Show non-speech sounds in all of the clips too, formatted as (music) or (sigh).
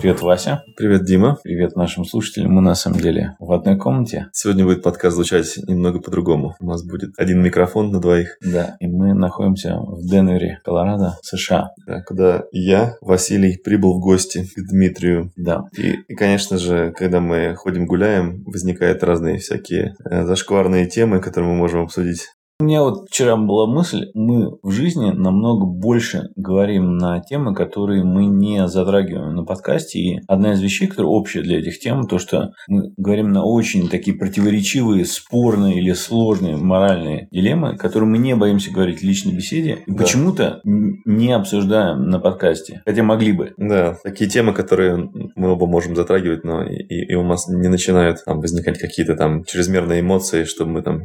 Привет, Вася. Привет, Дима. Привет нашим слушателям. Мы на самом деле в одной комнате. Сегодня будет подкаст звучать немного по-другому. У нас будет один микрофон на двоих. Да, и мы находимся в Денвере, Колорадо, США. Да, куда я, Василий, прибыл в гости к Дмитрию. Да. И, и, конечно же, когда мы ходим гуляем, возникают разные всякие э, зашкварные темы, которые мы можем обсудить. У меня вот вчера была мысль, мы в жизни намного больше говорим на темы, которые мы не затрагиваем на подкасте. И одна из вещей, которая общая для этих тем, то, что мы говорим на очень такие противоречивые, спорные или сложные моральные дилеммы, которые мы не боимся говорить в личной беседе, и да. почему-то не обсуждаем на подкасте, хотя могли бы. Да, такие темы, которые мы оба можем затрагивать, но и, и у нас не начинают там возникать какие-то там чрезмерные эмоции, чтобы мы там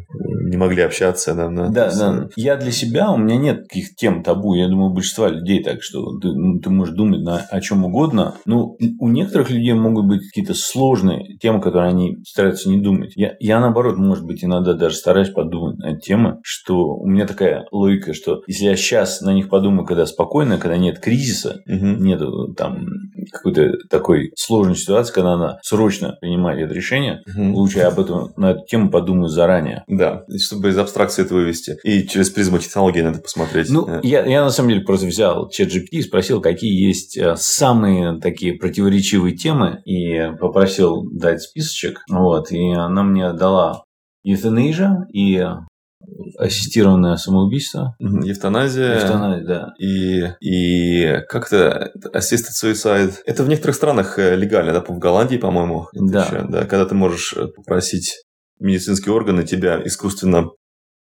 не могли общаться, да, да. Да, да. Я для себя, у меня нет таких тем табу. Я думаю, у большинства людей так, что ты, ну, ты можешь думать на, о чем угодно. Но у некоторых людей могут быть какие-то сложные темы, которые они стараются не думать. Я, я наоборот, может быть, иногда даже стараюсь подумать на темы, что у меня такая логика, что если я сейчас на них подумаю, когда спокойно, когда нет кризиса, угу. нет там какой-то такой сложной ситуации, когда она срочно принимает это решение, угу. лучше я об этом на эту тему подумаю заранее. Да, чтобы из абстракции это вывести. И через призму технологии надо посмотреть. Ну, э. я, я на самом деле просто взял чат GPT и спросил, какие есть э, самые такие противоречивые темы, и попросил дать списочек. Вот, и она мне дала euthanasia и ассистированное самоубийство. Эвтаназия. Эвтаназия, да. И, и как-то assisted suicide. Это в некоторых странах э, легально, да, в Голландии, по-моему. Да. Еще, да. Когда ты можешь попросить медицинские органы тебя искусственно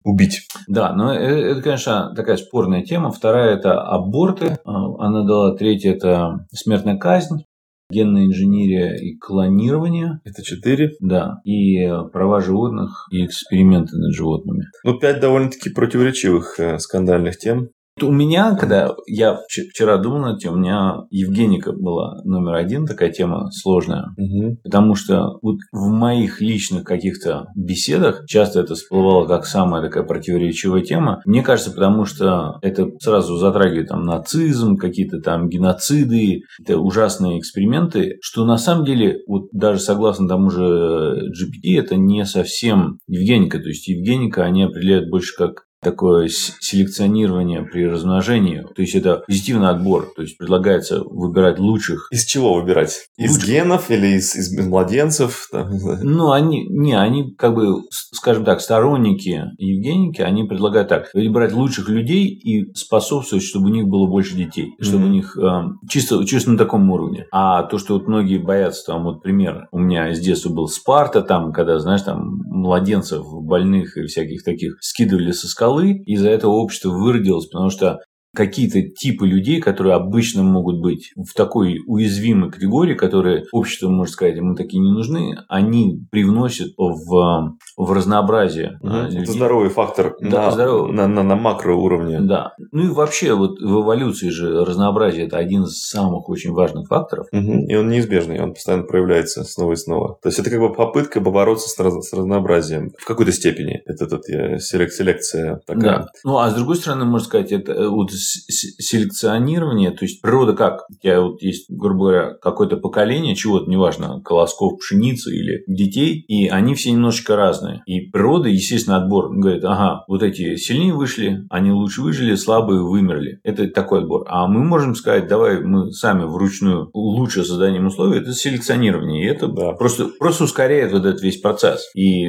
убить. Да, но это, это, конечно, такая спорная тема. Вторая – это аборты. А, она дала. Третья – это смертная казнь генная инженерия и клонирование. Это четыре. Да. И права животных и эксперименты над животными. Ну, пять довольно-таки противоречивых э, скандальных тем. У меня, когда я вчера думал над этим, у меня Евгеника была номер один, такая тема сложная. Угу. Потому что вот в моих личных каких-то беседах часто это всплывало как самая такая противоречивая тема. Мне кажется, потому что это сразу затрагивает там нацизм, какие-то там геноциды, это ужасные эксперименты, что на самом деле, вот даже согласно тому же GPT, это не совсем Евгеника. То есть Евгеника они определяют больше как такое селекционирование при размножении. То есть это позитивный отбор. То есть предлагается выбирать лучших. Из чего выбирать? Из лучших. генов или из, из младенцев? Ну, они, не, они как бы, скажем так, сторонники Евгеники, они предлагают так. Выбирать лучших людей и способствовать, чтобы у них было больше детей. Чтобы mm-hmm. у них э, чисто, чисто на таком уровне. А то, что вот многие боятся, там вот пример. У меня с детства был Спарта, там, когда, знаешь, там младенцев больных и всяких таких скидывали со скалы скалы, из-за этого общество выродилось, потому что какие-то типы людей, которые обычно могут быть в такой уязвимой категории, которые общество может сказать, ему такие не нужны, они привносят в, в разнообразие. Угу. Это здоровый фактор да, на, здоровый. На, на, на макроуровне. Да. Ну и вообще вот в эволюции же разнообразие это один из самых очень важных факторов. Угу. И он неизбежный, он постоянно проявляется снова и снова. То есть это как бы попытка побороться с, раз, с разнообразием в какой-то степени. Это тут селекция такая. Да. Ну а с другой стороны, можно сказать, это э, вот селекционирование, то есть природа как? У тебя вот есть, грубо говоря, какое-то поколение чего-то, неважно, колосков пшеницы или детей, и они все немножечко разные. И природа, естественно, отбор говорит, ага, вот эти сильнее вышли, они лучше выжили, слабые вымерли. Это такой отбор. А мы можем сказать, давай мы сами вручную лучше создаем условия, это селекционирование. И это да. просто, просто ускоряет вот этот весь процесс. И...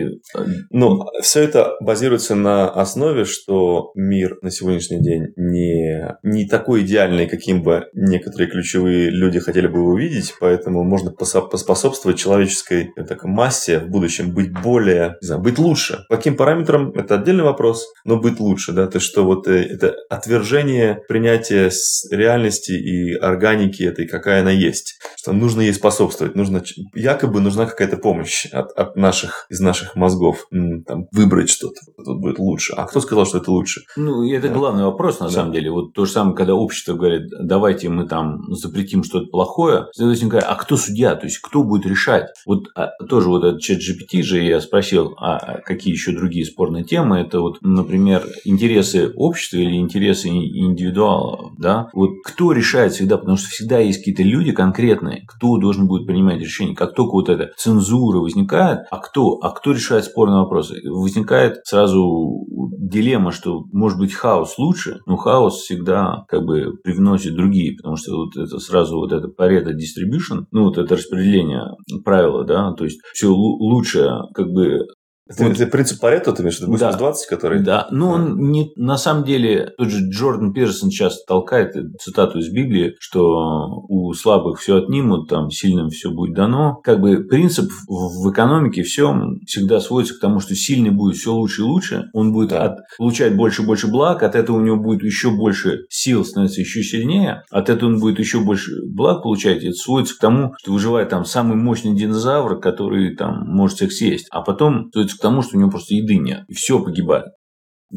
Ну, все это базируется на основе, что мир на сегодняшний день не не, такой идеальный, каким бы некоторые ключевые люди хотели бы его видеть, поэтому можно поспособствовать человеческой так, массе в будущем быть более, не знаю, быть лучше. По каким параметрам, это отдельный вопрос, но быть лучше, да, то что вот э, это отвержение принятия реальности и органики этой, какая она есть, что нужно ей способствовать, нужно, якобы нужна какая-то помощь от, от наших, из наших мозгов, там, выбрать что-то, вот будет лучше. А кто сказал, что это лучше? Ну, это да. главный вопрос, на да. самом деле деле, вот то же самое, когда общество говорит, давайте мы там запретим что-то плохое, следовательно, говорят, а кто судья, то есть кто будет решать? Вот а, тоже вот этот чат GPT же я спросил, а какие еще другие спорные темы, это вот, например, интересы общества или интересы индивидуалов, да, вот кто решает всегда, потому что всегда есть какие-то люди конкретные, кто должен будет принимать решения, как только вот эта цензура возникает, а кто, а кто решает спорные вопросы? Возникает сразу дилемма, что может быть хаос лучше, но хаос всегда как бы привносит другие, потому что вот это сразу вот это Pareto distribution, ну вот это распределение правила, да, то есть все лучше как бы это, вот. это принцип Паретто, ты имеешь в виду 80-20, да. который... Да, но он не, на самом деле, тот же Джордан Пирсон часто толкает цитату из Библии, что у слабых все отнимут, там сильным все будет дано. Как бы принцип в экономике все всегда сводится к тому, что сильный будет все лучше и лучше, он будет да. от, получать больше и больше благ, от этого у него будет еще больше сил, становится еще сильнее, от этого он будет еще больше благ получать, это сводится к тому, что выживает там самый мощный динозавр, который там может всех съесть, а потом сводится к тому, что у него просто еды нет, и все погибает.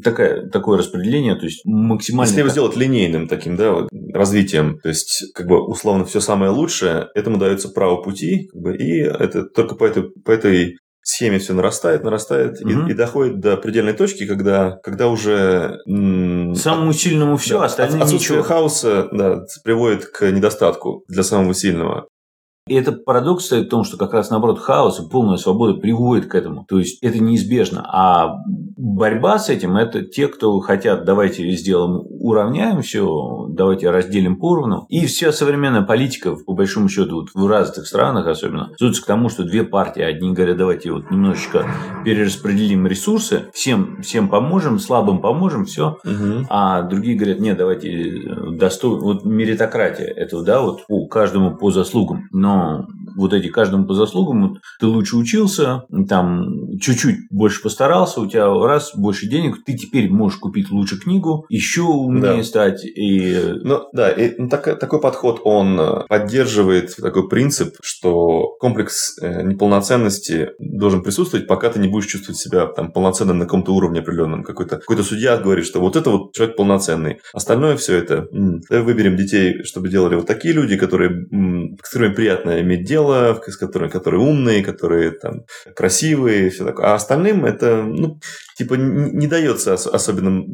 Такое, такое распределение, то есть максимально... Если его сделать линейным таким, да, вот, развитием, то есть, как бы, условно, все самое лучшее, этому дается право пути, как бы, и это только по этой, по этой схеме все нарастает, нарастает угу. и, и доходит до предельной точки, когда, когда уже... Самому сильному все, да, остальные отсутствие ничего. хаоса да, приводит к недостатку для самого сильного. И это парадокс в том, что как раз наоборот хаос и полная свобода приводит к этому. То есть это неизбежно. А борьба с этим – это те, кто хотят, давайте сделаем, уравняем все, давайте разделим поровну. И вся современная политика, по большому счету, вот в развитых странах особенно, сводится к тому, что две партии, одни говорят, давайте вот немножечко перераспределим ресурсы, всем, всем поможем, слабым поможем, все. Угу. А другие говорят, нет, давайте достойно, вот меритократия, это да, вот по каждому по заслугам. Но вот эти каждому по заслугам, вот, ты лучше учился, там чуть-чуть больше постарался, у тебя раз больше денег, ты теперь можешь купить лучше книгу, еще умнее да. стать. И... Ну да, и ну, так, такой подход, он э, поддерживает такой принцип, что комплекс э, неполноценности должен присутствовать, пока ты не будешь чувствовать себя там полноценным на каком-то уровне определенном. Какой-то какой судья говорит, что вот это вот человек полноценный. Остальное все это, м-м, выберем детей, чтобы делали вот такие люди, которые, м- с которыми приятно иметь дело, с которыми, которые умные, которые там красивые, все такое. А остальным это, ну, типа, не дается особенно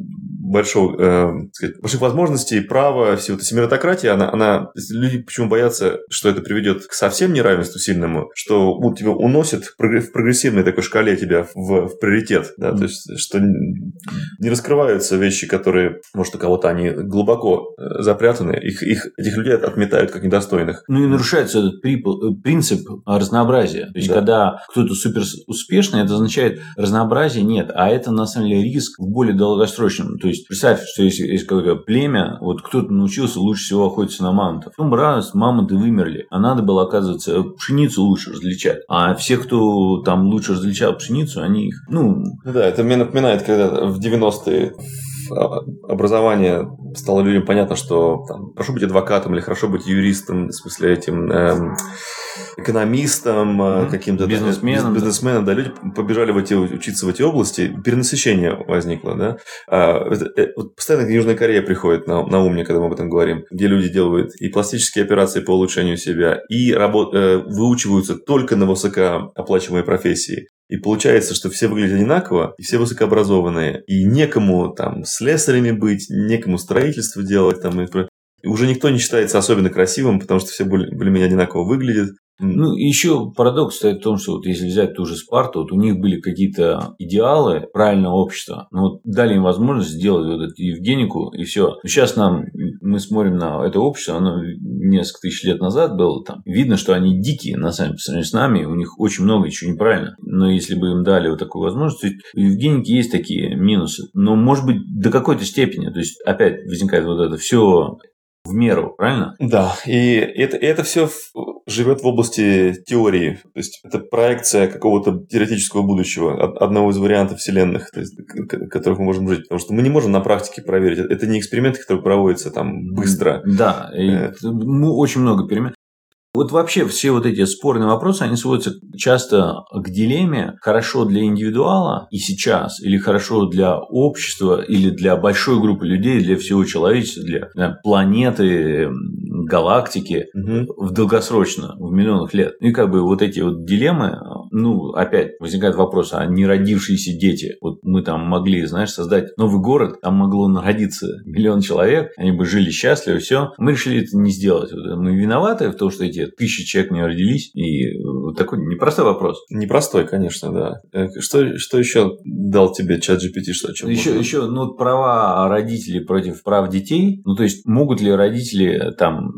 большого, э, сказать, больших возможностей, права, все вот эта меритократия, она, она, люди почему боятся, что это приведет к совсем неравенству сильному, что вот тебя уносит в прогрессивной такой шкале тебя в, в приоритет, да, mm. то есть, что не раскрываются вещи, которые, может, у кого-то они глубоко э, запрятаны, их, их, этих людей отметают как недостойных. Ну и нарушается этот э, принцип разнообразия. То есть, да. когда кто-то супер успешный, это означает разнообразия нет, а это на самом деле риск в более долгосрочном. То есть, представь, что если есть какое-то племя, вот кто-то научился лучше всего охотиться на мамонтов. Ну, раз мамонты вымерли, а надо было, оказывается, пшеницу лучше различать. А все, кто там лучше различал пшеницу, они их, ну... Да, это мне напоминает, когда в 90-е образование стало людям понятно, что там, хорошо быть адвокатом или хорошо быть юристом, в смысле этим эм, экономистом, mm-hmm. каким-то бизнесменом, да, бизнесменом, да, люди побежали в эти, учиться в эти области, перенасыщение возникло, да. А, э, вот постоянно Южная Корея приходит на, на ум мне, когда мы об этом говорим, где люди делают и пластические операции по улучшению себя, и работ, э, выучиваются только на высокооплачиваемые профессии. И получается, что все выглядят одинаково, и все высокообразованные, и некому там слесарями быть, некому строительство делать, там, и уже никто не считается особенно красивым, потому что все более-менее одинаково выглядят. Ну, еще парадокс стоит в том, что вот если взять ту же Спарту, вот у них были какие-то идеалы правильного общества, но вот дали им возможность сделать вот эту Евгенику, и все. Сейчас нам, мы смотрим на это общество, оно несколько тысяч лет назад было там. Видно, что они дикие, на самом деле, с нами, у них очень много еще неправильно. Но если бы им дали вот такую возможность, то у Евгеники есть такие минусы. Но, может быть, до какой-то степени. То есть, опять возникает вот это все в меру, правильно? Да, и это, это все живет в области теории. То есть это проекция какого-то теоретического будущего, одного из вариантов вселенных, то есть, которых мы можем жить. Потому что мы не можем на практике проверить. Это не эксперименты, которые проводятся там быстро. Да, и э... очень много перемен. Вот вообще все вот эти спорные вопросы, они сводятся часто к дилемме хорошо для индивидуала и сейчас, или хорошо для общества, или для большой группы людей, для всего человечества, для, для планеты, галактики угу. в долгосрочно, в миллионах лет. И как бы вот эти вот дилеммы, ну, опять возникает вопрос, а не родившиеся дети? Вот мы там могли, знаешь, создать новый город, там могло народиться миллион человек, они бы жили счастливо, все. Мы решили это не сделать. Мы виноваты в том, что эти тысячи человек не родились. И такой непростой вопрос. Непростой, конечно, да. Э, что, что еще дал тебе чат GPT? Что, чем еще, можно? еще ну, права родителей против прав детей. Ну, то есть, могут ли родители там,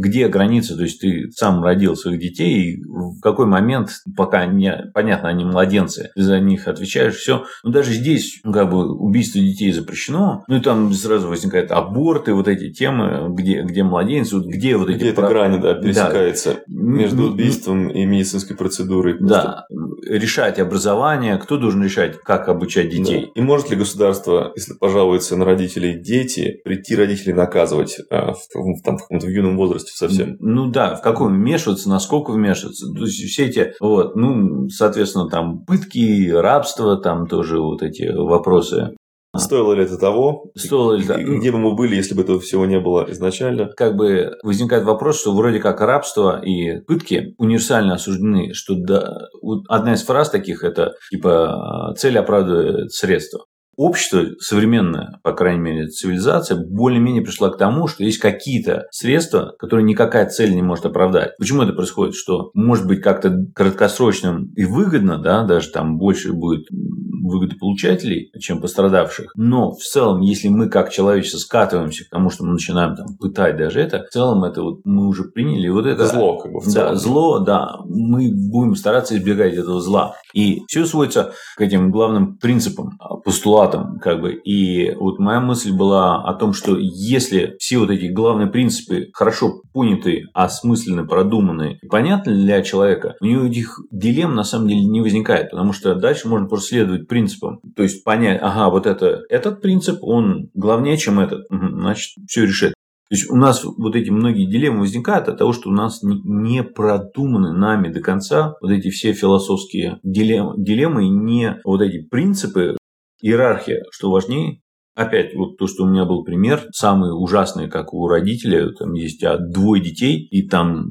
где граница? То есть, ты сам родил своих детей, и в какой момент, пока не, понятно, они младенцы, ты за них отвечаешь, все. Но даже здесь, ну, как бы, убийство детей запрещено. Ну, и там сразу возникают аборты, вот эти темы, где, где младенцы, где вот эти... Где прав... эта грань, да, пересекается да. между убийством и медицинской процедурой. Да, решать образование, кто должен решать, как обучать детей. Да. И может ли государство, если пожалуется на родителей дети, прийти родителей наказывать а, в, там, в, в юном возрасте совсем? Ну да, в каком вмешиваться, насколько вмешиваться. То есть все эти, вот, ну, соответственно, там пытки, рабство, там тоже вот эти вопросы. Стоило ли это того? Стоило ли это? Где бы мы были, если бы этого всего не было изначально? Как бы возникает вопрос, что вроде как рабство и пытки универсально осуждены, что да, одна из фраз таких это типа цель оправдывает средства общество современное, по крайней мере, цивилизация, более-менее пришла к тому, что есть какие-то средства, которые никакая цель не может оправдать. Почему это происходит? Что может быть как-то краткосрочным и выгодно, да, даже там больше будет выгодополучателей, чем пострадавших. Но в целом, если мы как человечество скатываемся к тому, что мы начинаем там пытать даже это, в целом это вот мы уже приняли. Вот это зло, как бы в целом. Да, зло, да. Мы будем стараться избегать этого зла. И все сводится к этим главным принципам, постулатам, как бы. И вот моя мысль была о том, что если все вот эти главные принципы хорошо поняты, осмыслены, продуманы, понятны для человека, у него этих дилемм на самом деле не возникает, потому что дальше можно просто следовать принципам. То есть понять, ага, вот это, этот принцип, он главнее, чем этот. Значит, все решит. То есть у нас вот эти многие дилеммы возникают от того, что у нас не продуманы нами до конца вот эти все философские дилеммы, дилеммы и не вот эти принципы, иерархия, что важнее. Опять, вот то, что у меня был пример, самый ужасный, как у родителя, там есть а, двое детей, и там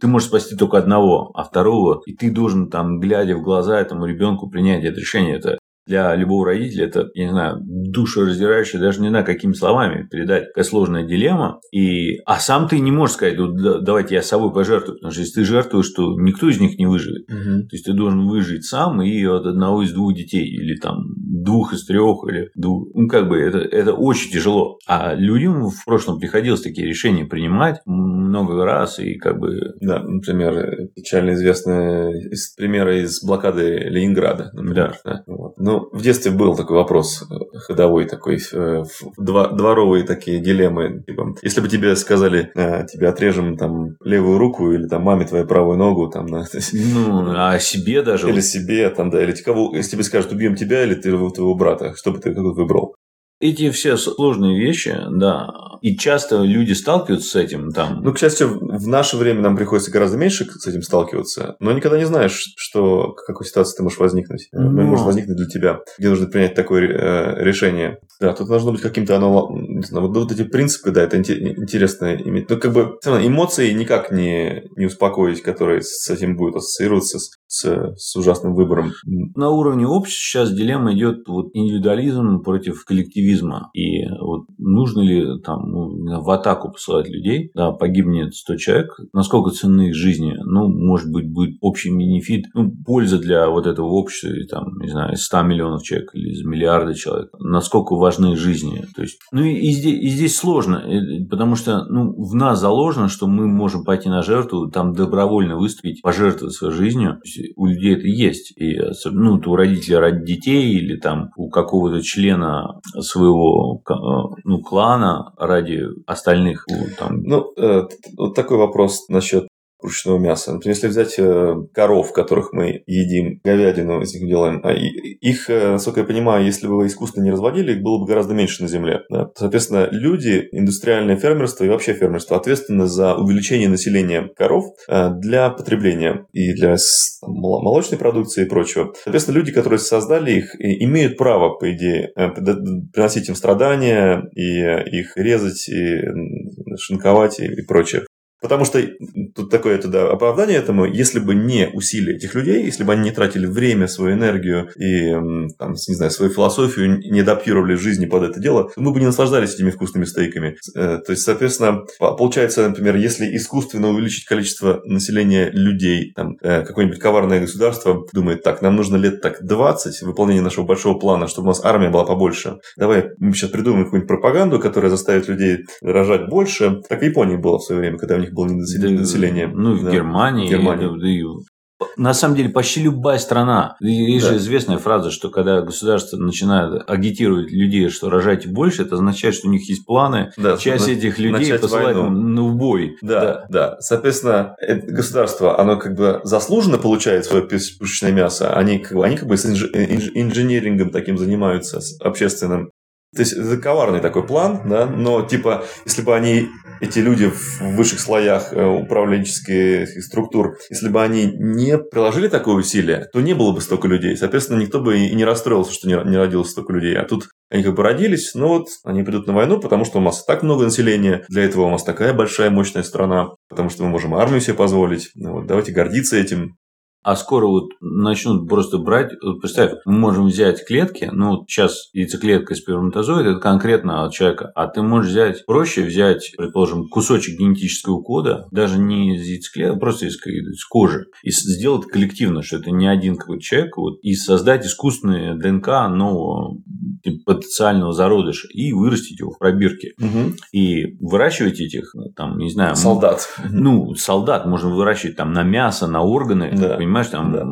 ты можешь спасти только одного, а второго, и ты должен там, глядя в глаза этому ребенку, принять это решение. Это для любого родителя это, я не знаю, душераздирающее, даже не знаю, какими словами передать, какая сложная дилемма. И, а сам ты не можешь сказать, ну, давайте я собой пожертвую, потому что если ты жертвуешь, то никто из них не выживет. Угу. То есть ты должен выжить сам и от одного из двух детей, или там двух из трех, или двух. Ну, как бы это, это очень тяжело. А людям в прошлом приходилось такие решения принимать много раз, и как бы... Да, например, печально известные примеры из блокады Ленинграда. Например, да. да. Вот. Ну, в детстве был такой вопрос э, ходовой такой, э, два, дворовые такие дилеммы. Типа, если бы тебе сказали, э, тебе отрежем там левую руку или там маме твою правую ногу, там, на... (laughs) ну, а себе даже. Или себе, там, да, или кого, если тебе скажут, убьем тебя или ты твоего брата, что бы ты какой выбрал? Эти все сложные вещи, да, и часто люди сталкиваются с этим там. Ну, к счастью, в наше время нам приходится гораздо меньше с этим сталкиваться, но никогда не знаешь, что, в какой ситуации ты можешь возникнуть. Но... Ну. Может возникнуть для тебя, где нужно принять такое э, решение. Да, тут должно быть каким-то аналог... Не знаю, вот, вот эти принципы, да, это интересно иметь. Но как бы эмоции никак не, не успокоить, которые с этим будут ассоциироваться с, с, с ужасным выбором. На уровне общества сейчас дилемма идет вот индивидуализм против коллективизма. И вот нужно ли там ну, в атаку посылать людей, да, погибнет 100 человек, насколько ценны их жизни, ну, может быть, будет общий бенефит, ну, польза для вот этого общества, там, не знаю, из 100 миллионов человек или из миллиарда человек, насколько важны жизни. То есть, ну, и, и, здесь, и здесь сложно, э, потому что, ну, в нас заложено, что мы можем пойти на жертву, там, добровольно выступить, пожертвовать своей жизнью. У людей это есть. И, ну, у родителей ради детей или там у какого-то члена своего э, ну, клана ради остальных. Там... Ну, э, вот такой вопрос насчет ручного мяса. Например, если взять э, коров, которых мы едим, говядину из них делаем, а их, э, насколько я понимаю, если бы вы искусственно не разводили, их было бы гораздо меньше на земле. Да? Соответственно, люди, индустриальное фермерство и вообще фермерство ответственны за увеличение населения коров э, для потребления и для молочной продукции и прочего. Соответственно, люди, которые создали их, имеют право, по идее, приносить им страдания и их резать, и шинковать и прочее. Потому что тут такое туда оправдание этому, если бы не усилия этих людей, если бы они не тратили время, свою энергию и, там, не знаю, свою философию, не адаптировали жизни под это дело, мы бы не наслаждались этими вкусными стейками. Э, то есть, соответственно, получается, например, если искусственно увеличить количество населения людей, там, э, какое-нибудь коварное государство думает, так, нам нужно лет так 20 выполнения нашего большого плана, чтобы у нас армия была побольше. Давай мы сейчас придумаем какую-нибудь пропаганду, которая заставит людей рожать больше. Так в Японии было в свое время, когда у них было недонаселение. Ну, в да. Германии. Германии. Да, и, на самом деле, почти любая страна. Есть да. же известная фраза, что когда государство начинает агитировать людей, что рожайте больше, это означает, что у них есть планы. Да, часть этих людей посылать на бой. Да, да, да. Соответственно, это государство, оно как бы заслуженно получает свое пушечное мясо. Они как бы, они как бы с инженерингом таким занимаются, общественным. То есть это коварный такой план, да, но типа, если бы они, эти люди в высших слоях э, управленческих структур, если бы они не приложили такое усилие, то не было бы столько людей. Соответственно, никто бы и не расстроился, что не, родилось столько людей. А тут они как бы родились, но вот они придут на войну, потому что у нас так много населения, для этого у нас такая большая мощная страна, потому что мы можем армию себе позволить. Ну вот, давайте гордиться этим а скоро вот начнут просто брать, вот представь, мы можем взять клетки, ну, сейчас яйцеклетка сперматозоид, это конкретно от человека, а ты можешь взять, проще взять, предположим, кусочек генетического кода, даже не из яйцеклетки, а просто из, из кожи, и сделать коллективно, что это не один какой-то человек, вот, и создать искусственное ДНК нового типа, потенциального зародыша и вырастить его в пробирке. Угу. И выращивать этих, там, не знаю... Солдат. Ну, солдат можно выращивать там на мясо, на органы, да. понимаешь? Понимаешь, там, да,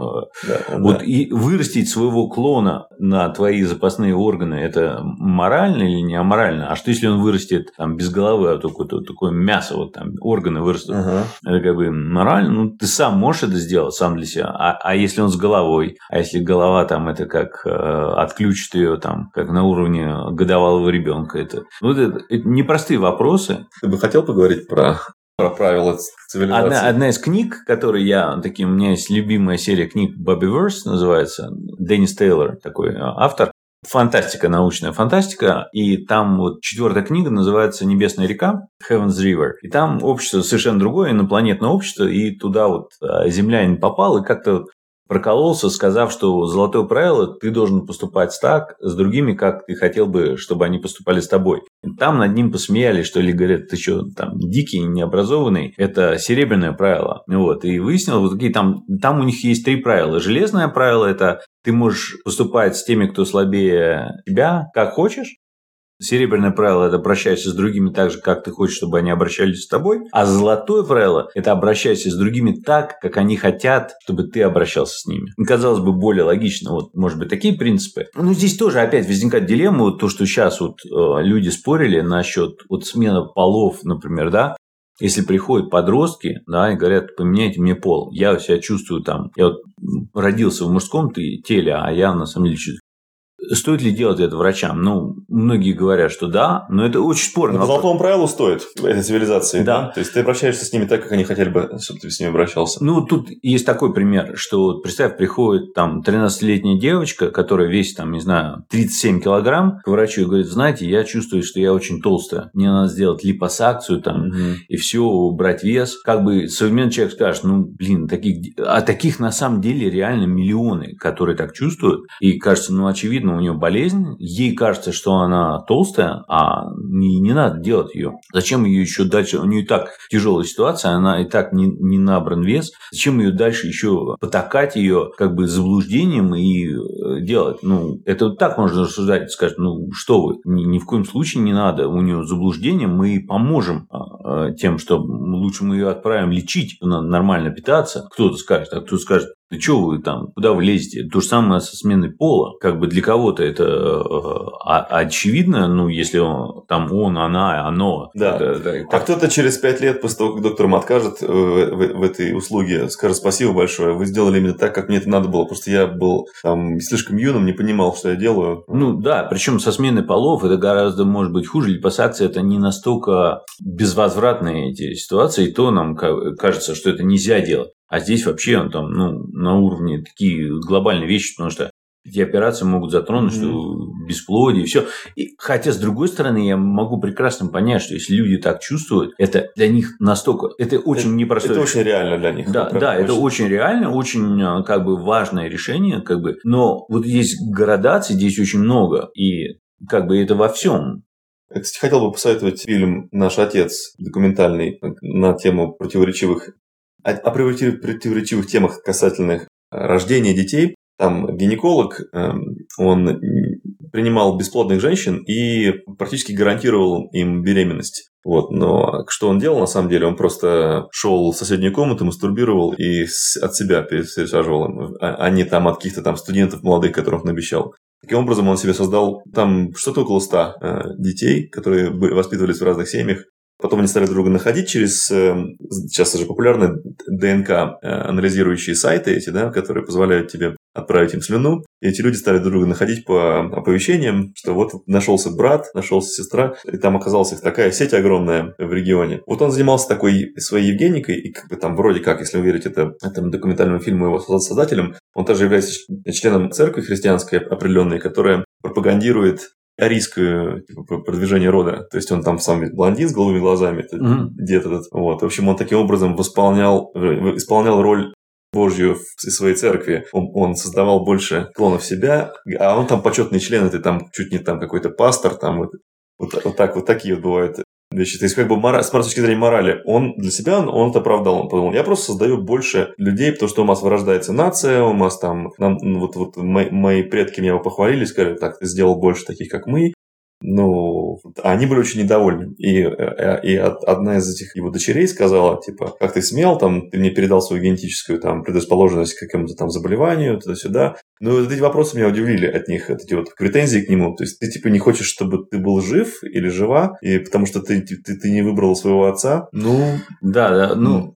да, вот да. и вырастить своего клона на твои запасные органы, это морально или не аморально? А что если он вырастет там без головы, а только вот, такое мясо, вот там органы вырастут? Ага. Это как бы морально, ну ты сам можешь это сделать сам для себя, а, а если он с головой, а если голова там это как э, отключит ее там, как на уровне годовалого ребенка, это, ну, это, это непростые вопросы. Ты бы хотел поговорить про про правила цивилизации. Одна, одна из книг, которые я, таким, у меня есть любимая серия книг Бобби Верс, называется, Деннис Тейлор, такой э, автор. Фантастика, научная фантастика. И там вот четвертая книга называется «Небесная река», Heaven's River. И там общество совершенно другое, инопланетное общество, и туда вот э, землянин попал, и как-то прокололся, сказав, что золотое правило, ты должен поступать так с другими, как ты хотел бы, чтобы они поступали с тобой. Там над ним посмеялись, что ли, говорят, ты что, там, дикий, необразованный. Это серебряное правило. Вот. И выяснил, вот такие там, там у них есть три правила. Железное правило – это ты можешь поступать с теми, кто слабее тебя, как хочешь. Серебряное правило – это обращайся с другими так же, как ты хочешь, чтобы они обращались с тобой. А золотое правило – это обращайся с другими так, как они хотят, чтобы ты обращался с ними. казалось бы, более логично. Вот, может быть, такие принципы. Но здесь тоже опять возникает дилемма, вот то, что сейчас вот э, люди спорили насчет вот смены полов, например, да, если приходят подростки, да, и говорят, поменяйте мне пол, я себя чувствую там, я вот родился в мужском теле, а я на самом деле Стоит ли делать это врачам? Ну, многие говорят, что да, но это очень спорно. по золотому правилу стоит этой цивилизации. Да. да. То есть ты обращаешься с ними так, как они хотели бы, чтобы ты с ними обращался. Ну, тут есть такой пример, что, представь, приходит там 13-летняя девочка, которая весит, там, не знаю, 37 килограмм, к врачу и говорит, знаете, я чувствую, что я очень толстая. Мне надо сделать липосакцию там угу. и все, убрать вес. Как бы современный человек скажет, ну, блин, таких, а таких на самом деле реально миллионы, которые так чувствуют. И кажется, ну, очевидно, у нее болезнь, ей кажется, что она толстая, а не, не надо делать ее. Зачем ее еще дальше? У нее и так тяжелая ситуация, она и так не, не набран вес. Зачем ее дальше еще потакать ее как бы заблуждением и э, делать? Ну, это вот так можно рассуждать, сказать, ну, что вы, ни, ни в коем случае не надо. У нее заблуждение, мы поможем а, а, тем, что лучше мы ее отправим лечить, надо нормально питаться. Кто-то скажет, а кто скажет, Да что вы там, куда вы лезете? То же самое со сменой пола. Как бы для кого-то это э, очевидно, ну, если он, там он, она, оно. Да. Это, это, а кто-то через пять лет после того, как докторам откажет в, в, в этой услуге, скажет спасибо большое, вы сделали именно так, как мне это надо было. Просто я был там слишком юным, не понимал, что я делаю. Ну да, причем со сменой полов это гораздо может быть хуже. Липосакция это не настолько безвозвратные эти ситуации, и то нам кажется, что это нельзя делать. А здесь вообще он там, ну, на уровне такие глобальные вещи, потому что эти операции могут затронуть, mm-hmm. что бесплодие, все. И, хотя, с другой стороны, я могу прекрасно понять, что если люди так чувствуют, это для них настолько... Это очень это, непростое Это очень реально для них. Да, да, это очень реально, очень а, как бы важное решение, как бы. Но вот здесь градаций здесь очень много, и как бы это во всем. Я, кстати, хотел бы посоветовать фильм «Наш отец» документальный на тему противоречивых о противоречивых темах касательных рождения детей. Там гинеколог, эм, он принимал бесплодных женщин и практически гарантировал им беременность. Вот, но что он делал на самом деле? Он просто шел в соседнюю комнату, мастурбировал и от себя пересаживал а, а не там от каких-то там студентов молодых, которых он обещал. Таким образом, он себе создал там что-то около ста э, детей, которые воспитывались в разных семьях. Потом они стали друг друга находить через, эм, сейчас уже популярны ДНК э, анализирующие сайты эти, да, которые позволяют тебе отправить им слюну. И эти люди стали друг друга находить по оповещениям, что вот нашелся брат, нашелся сестра, и там оказалась их такая сеть огромная в регионе. Вот он занимался такой своей Евгеникой, и как бы там вроде как, если верить это, этому документальному фильму его создателем, он также является членом церкви христианской определенной, которая пропагандирует арийское типа, продвижение рода. То есть он там сам блондин с голубыми глазами, mm-hmm. дед этот. Вот. В общем, он таким образом восполнял, э, исполнял роль Божью в своей церкви. Он, он создавал больше клонов себя, а он там почетный член, это там чуть не там какой-то пастор, там вот, вот, вот так вот такие вот бывают вещи. То есть, как бы, мора... с точки зрения морали, он для себя, он, он это оправдал. Он подумал, я просто создаю больше людей, потому что у нас вырождается нация, у нас там, нам, ну, вот, вот мои, мои предки меня похвалили, сказали, так, ты сделал больше таких, как мы, ну, они были очень недовольны. И, э, и одна из этих его дочерей сказала, типа, как ты смел, там, ты мне передал свою генетическую там, предрасположенность к какому-то там заболеванию, туда-сюда. Ну, вот эти вопросы меня удивили от них, эти вот претензии к нему. То есть ты, типа, не хочешь, чтобы ты был жив или жива, и потому что ты, ты, ты не выбрал своего отца. Ну, да, да, ну,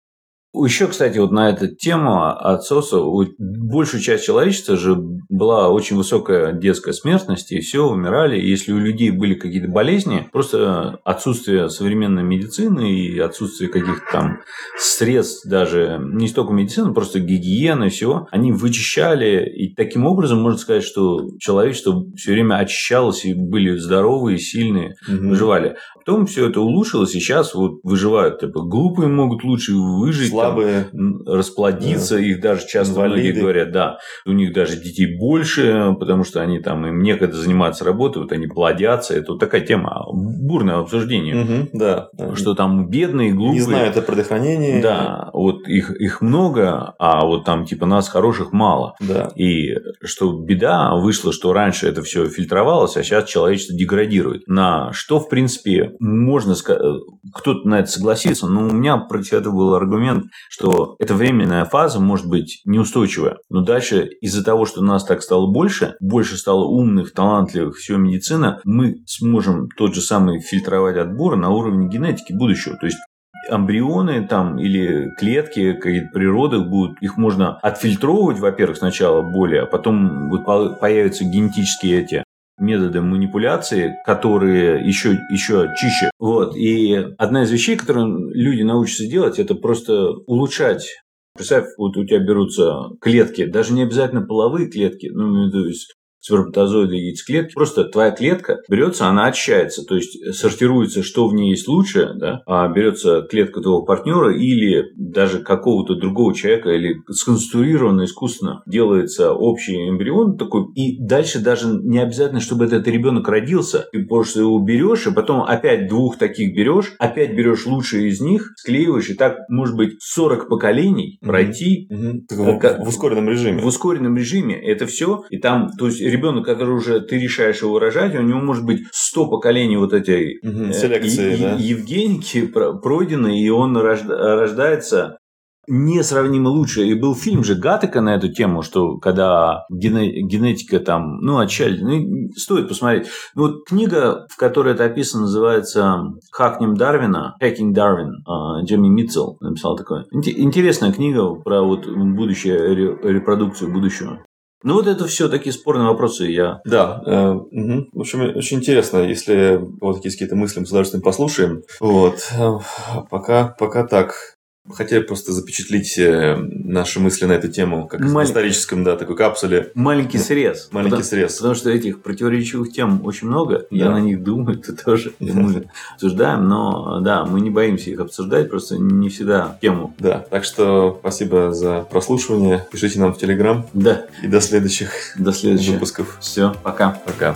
еще, кстати, вот на эту тему отсоса, большую часть человечества же была очень высокая детская смертность, и все, умирали. И если у людей были какие-то болезни, просто отсутствие современной медицины и отсутствие каких-то там средств, даже не столько медицины, просто гигиены, всего, они вычищали. И таким образом можно сказать, что человечество все время очищалось и были здоровые, сильные, угу. выживали. Потом все это улучшилось, и сейчас вот выживают. Типа, глупые могут лучше выжить. Слабые. Там, расплодиться. Да. Их даже часто Инвалиды. многие говорят, да, у них даже детей больше, потому что они там, им некогда заниматься работой, вот они плодятся. Это вот такая тема, бурное обсуждение. Угу, да. Что там бедные, глупые. Не знают о предохранении. Да, вот их, их много, а вот там типа нас хороших мало. Да. И что беда вышла, что раньше это все фильтровалось, а сейчас человечество деградирует. На что, в принципе, можно сказать, э, кто-то на это согласится, но у меня против этого был аргумент, что эта временная фаза может быть неустойчивая. Но дальше из-за того, что нас так стало больше, больше стало умных, талантливых, все медицина, мы сможем тот же самый фильтровать отбор на уровне генетики будущего. То есть эмбрионы там или клетки какие-то природы будут, их можно отфильтровывать, во-первых, сначала более, а потом вот появятся генетические эти методы манипуляции, которые еще, еще чище. Вот. И одна из вещей, которую люди научатся делать, это просто улучшать Представь, вот у тебя берутся клетки, даже не обязательно половые клетки, ну, то есть сперматозоиды яйцеклетки. Просто твоя клетка берется, она очищается, то есть сортируется, что в ней есть лучше, да, а берется клетка твоего партнера или даже какого-то другого человека, или сконструированно искусственно делается общий эмбрион такой, и дальше даже не обязательно, чтобы этот ребенок родился, ты просто его берешь, и потом опять двух таких берешь, опять берешь лучшие из них, склеиваешь, и так может быть 40 поколений пройти. Mm-hmm. В ускоренном режиме. В ускоренном режиме. Это все. И там, то есть ребенок, который уже ты решаешь его рожать, у него может быть 100 поколений вот этой угу, селекции, э, да? Евгеники пройдены, и он рождается несравнимо лучше. И был фильм же Гаттека на эту тему, что когда гене- генетика там, ну, отчали, ну, стоит посмотреть. Ну, вот книга, в которой это описано, называется «Хакнем Дарвина», «Hacking Darwin», а, Джимми Митцел написал такое. Интересная книга про вот будущее, репродукцию будущего. Ну, вот это все такие спорные вопросы. Я... Да. Э, угу. В общем, очень интересно, если вот такие какие-то мысли мы с удовольствием послушаем. Вот. Э, пока, пока так. Хотели просто запечатлить э, наши мысли на эту тему, как Маль... в историческом, да, такой капсуле. Маленький срез. Маленький потому, срез. Потому что этих противоречивых тем очень много. Да. Я на них думаю, (laughs) ты тоже. Мы обсуждаем, но да, мы не боимся их обсуждать, просто не всегда тему. Да, так что спасибо за прослушивание. Пишите нам в Телеграм. Да. И до следующих, до следующих выпусков. Все, пока. Пока.